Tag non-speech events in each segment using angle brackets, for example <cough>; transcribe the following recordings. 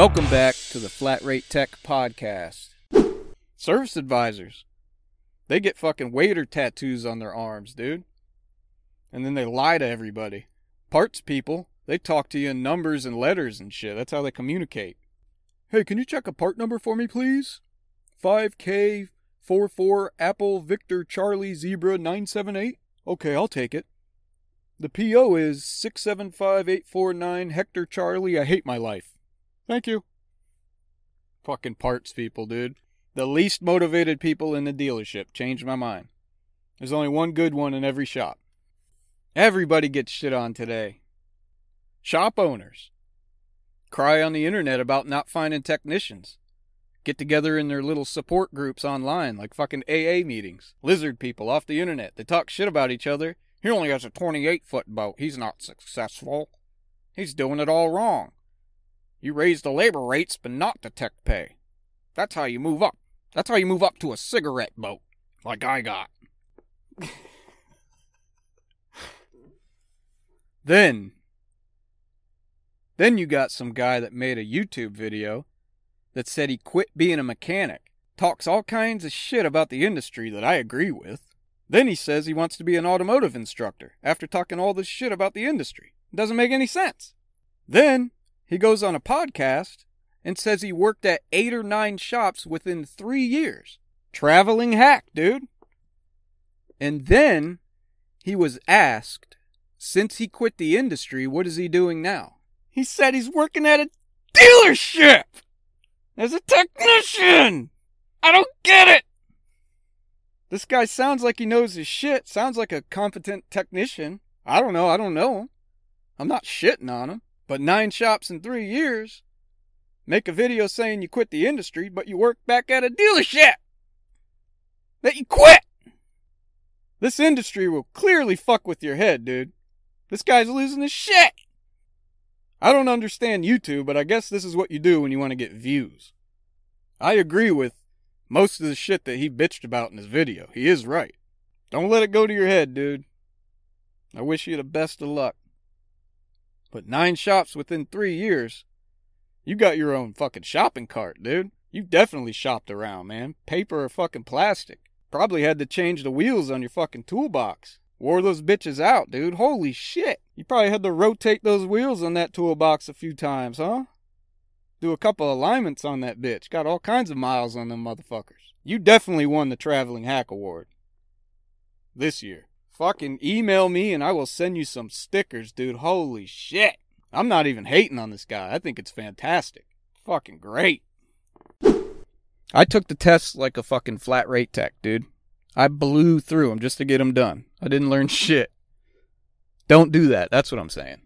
Welcome back to the Flat Rate Tech Podcast. Service advisors. They get fucking waiter tattoos on their arms, dude. And then they lie to everybody. Parts people, they talk to you in numbers and letters and shit. That's how they communicate. Hey, can you check a part number for me, please? 5K44 Apple Victor Charlie Zebra 978? Okay, I'll take it. The PO is 675849 Hector Charlie. I hate my life. Thank you. Fucking parts people, dude. The least motivated people in the dealership. Changed my mind. There's only one good one in every shop. Everybody gets shit on today. Shop owners cry on the internet about not finding technicians. Get together in their little support groups online, like fucking AA meetings. Lizard people off the internet. They talk shit about each other. He only has a 28 foot boat. He's not successful. He's doing it all wrong. You raise the labor rates, but not the tech pay. That's how you move up. That's how you move up to a cigarette boat, like I got. <laughs> then, then you got some guy that made a YouTube video that said he quit being a mechanic, talks all kinds of shit about the industry that I agree with. Then he says he wants to be an automotive instructor after talking all this shit about the industry. It doesn't make any sense. Then he goes on a podcast and says he worked at eight or nine shops within three years. Traveling hack, dude. And then he was asked, since he quit the industry, what is he doing now? He said he's working at a dealership as a technician. I don't get it. This guy sounds like he knows his shit, sounds like a competent technician. I don't know, I don't know him. I'm not shitting on him. But nine shops in three years. Make a video saying you quit the industry, but you work back at a dealership. That you quit. This industry will clearly fuck with your head, dude. This guy's losing his shit. I don't understand YouTube, but I guess this is what you do when you want to get views. I agree with most of the shit that he bitched about in his video. He is right. Don't let it go to your head, dude. I wish you the best of luck. But nine shops within three years, you got your own fucking shopping cart, dude. You definitely shopped around, man. Paper or fucking plastic. Probably had to change the wheels on your fucking toolbox. Wore those bitches out, dude. Holy shit. You probably had to rotate those wheels on that toolbox a few times, huh? Do a couple alignments on that bitch. Got all kinds of miles on them motherfuckers. You definitely won the Traveling Hack Award. This year. Fucking email me and I will send you some stickers, dude. Holy shit. I'm not even hating on this guy. I think it's fantastic. Fucking great. I took the test like a fucking flat rate tech, dude. I blew through them just to get them done. I didn't learn <laughs> shit. Don't do that. That's what I'm saying.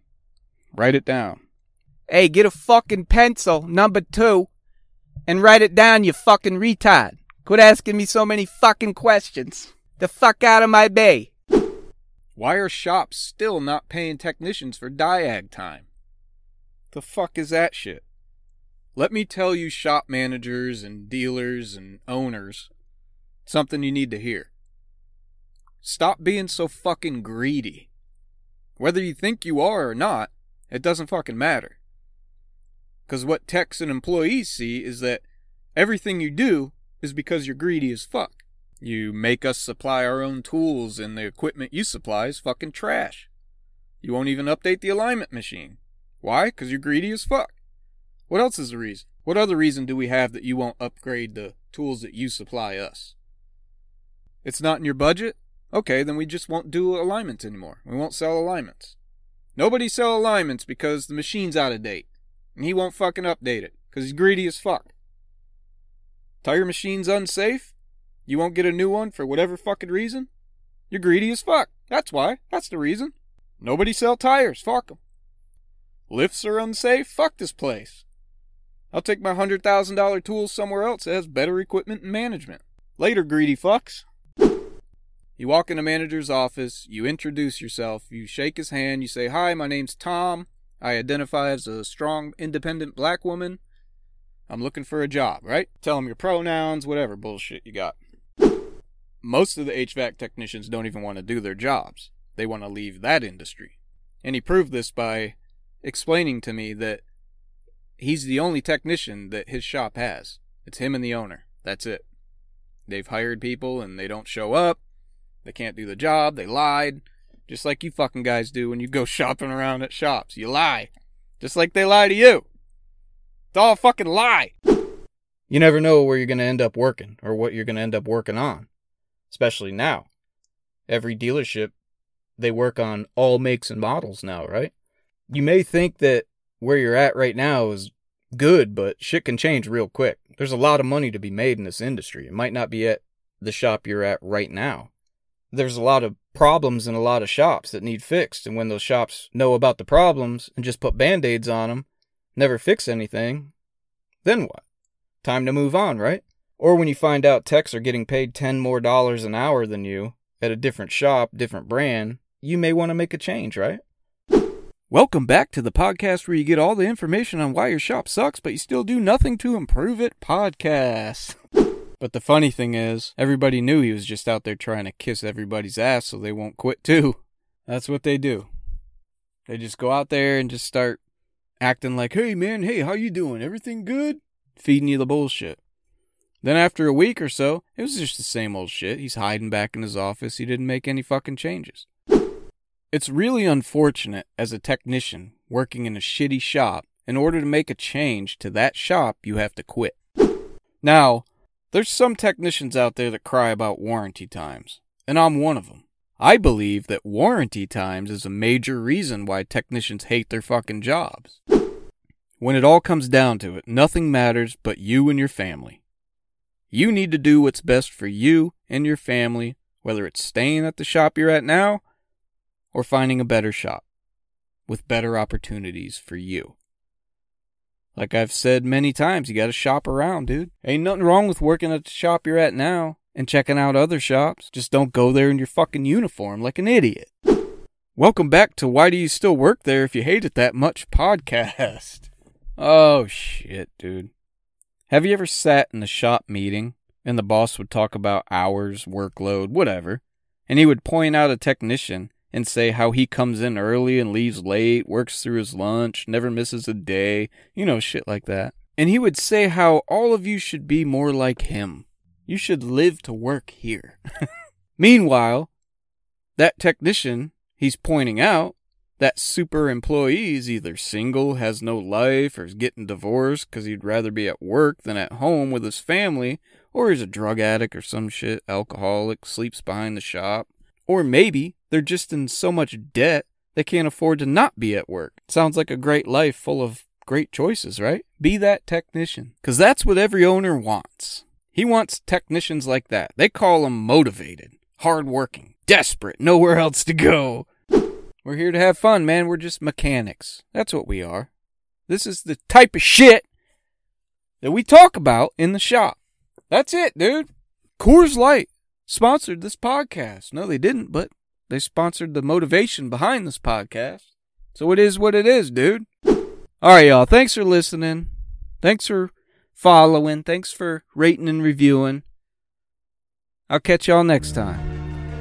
Write it down. Hey, get a fucking pencil, number two, and write it down, you fucking retard. Quit asking me so many fucking questions. The fuck out of my bay. Why are shops still not paying technicians for diag time? The fuck is that shit? Let me tell you, shop managers and dealers and owners, something you need to hear. Stop being so fucking greedy. Whether you think you are or not, it doesn't fucking matter. Because what techs and employees see is that everything you do is because you're greedy as fuck. You make us supply our own tools and the equipment you supply is fucking trash. You won't even update the alignment machine. Why? Because you're greedy as fuck. What else is the reason? What other reason do we have that you won't upgrade the tools that you supply us? It's not in your budget? Okay, then we just won't do alignments anymore. We won't sell alignments. Nobody sell alignments because the machine's out of date. And he won't fucking update it because he's greedy as fuck. Tire machine's unsafe? You won't get a new one for whatever fucking reason? You're greedy as fuck. That's why. That's the reason. Nobody sell tires. Fuck 'em. Lifts are unsafe? Fuck this place. I'll take my $100,000 tools somewhere else that has better equipment and management. Later, greedy fucks. You walk in a manager's office, you introduce yourself, you shake his hand, you say, Hi, my name's Tom. I identify as a strong, independent black woman. I'm looking for a job, right? Tell him your pronouns, whatever bullshit you got. Most of the HVAC technicians don't even want to do their jobs. They want to leave that industry. And he proved this by explaining to me that he's the only technician that his shop has. It's him and the owner. That's it. They've hired people and they don't show up. They can't do the job. They lied. Just like you fucking guys do when you go <laughs> shopping around at shops. You lie. Just like they lie to you. It's all a fucking lie. You never know where you're going to end up working or what you're going to end up working on, especially now. Every dealership, they work on all makes and models now, right? You may think that where you're at right now is good, but shit can change real quick. There's a lot of money to be made in this industry. It might not be at the shop you're at right now. There's a lot of problems in a lot of shops that need fixed, and when those shops know about the problems and just put band aids on them, never fix anything, then what? Time to move on, right? Or when you find out techs are getting paid 10 more dollars an hour than you at a different shop, different brand, you may want to make a change, right? Welcome back to the podcast where you get all the information on why your shop sucks, but you still do nothing to improve it podcast. But the funny thing is, everybody knew he was just out there trying to kiss everybody's ass so they won't quit too. That's what they do. They just go out there and just start acting like, "Hey man, hey, how you doing? Everything good?" Feeding you the bullshit. Then after a week or so, it was just the same old shit. He's hiding back in his office. He didn't make any fucking changes. It's really unfortunate as a technician working in a shitty shop. In order to make a change to that shop, you have to quit. Now, there's some technicians out there that cry about warranty times, and I'm one of them. I believe that warranty times is a major reason why technicians hate their fucking jobs. When it all comes down to it, nothing matters but you and your family. You need to do what's best for you and your family, whether it's staying at the shop you're at now or finding a better shop with better opportunities for you. Like I've said many times, you gotta shop around, dude. Ain't nothing wrong with working at the shop you're at now and checking out other shops. Just don't go there in your fucking uniform like an idiot. Welcome back to Why Do You Still Work There If You Hate It That Much podcast. <laughs> Oh shit, dude. Have you ever sat in a shop meeting and the boss would talk about hours, workload, whatever, and he would point out a technician and say how he comes in early and leaves late, works through his lunch, never misses a day, you know, shit like that. And he would say how all of you should be more like him. You should live to work here. <laughs> Meanwhile, that technician he's pointing out, that super employee is either single, has no life, or is getting divorced because he'd rather be at work than at home with his family, or he's a drug addict or some shit, alcoholic, sleeps behind the shop. Or maybe they're just in so much debt they can't afford to not be at work. Sounds like a great life full of great choices, right? Be that technician. Because that's what every owner wants. He wants technicians like that. They call them motivated, hardworking, desperate, nowhere else to go. We're here to have fun, man. We're just mechanics. That's what we are. This is the type of shit that we talk about in the shop. That's it, dude. Coors Light sponsored this podcast. No, they didn't, but they sponsored the motivation behind this podcast. So it is what it is, dude. All right, y'all. Thanks for listening. Thanks for following. Thanks for rating and reviewing. I'll catch y'all next time.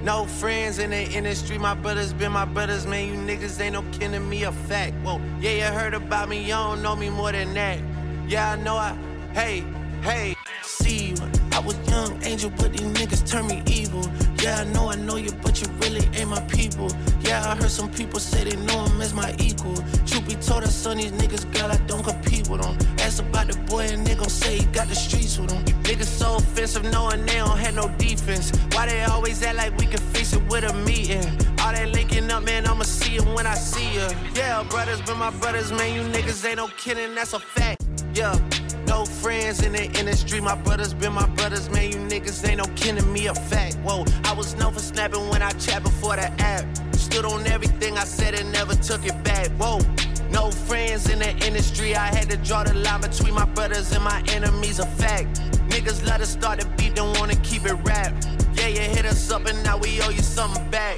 No friends in the industry, my brothers been my brothers, man. You niggas ain't no kin to me, a fact. Whoa, yeah, you heard about me, you don't know me more than that. Yeah, I know I, hey, hey, see. I was young angel, but these niggas turn me evil. Yeah, I know I know you, but you really ain't my people. Yeah, I heard some people say they know him as my equal. Truth be told, I son these niggas, girl, I don't compete with them. Ask about the boy, and they gon' say he got the. Niggas so offensive, knowing they don't have no defense. Why they always act like we can fix it with a meeting? All that linking up, man, I'ma see him when I see ya. Yeah, brothers been my brothers, man, you niggas ain't no kidding, that's a fact. Yeah. No friends in the industry, my brothers been my brothers, man. You niggas ain't no to me, a fact. Whoa, I was known for snapping when I chat before the app. Stood on everything I said and never took it back. Whoa, no friends in the industry, I had to draw the line between my brothers and my enemies, a fact. Niggas let us start the beat, don't wanna keep it rap. Yeah, you hit us up and now we owe you something back.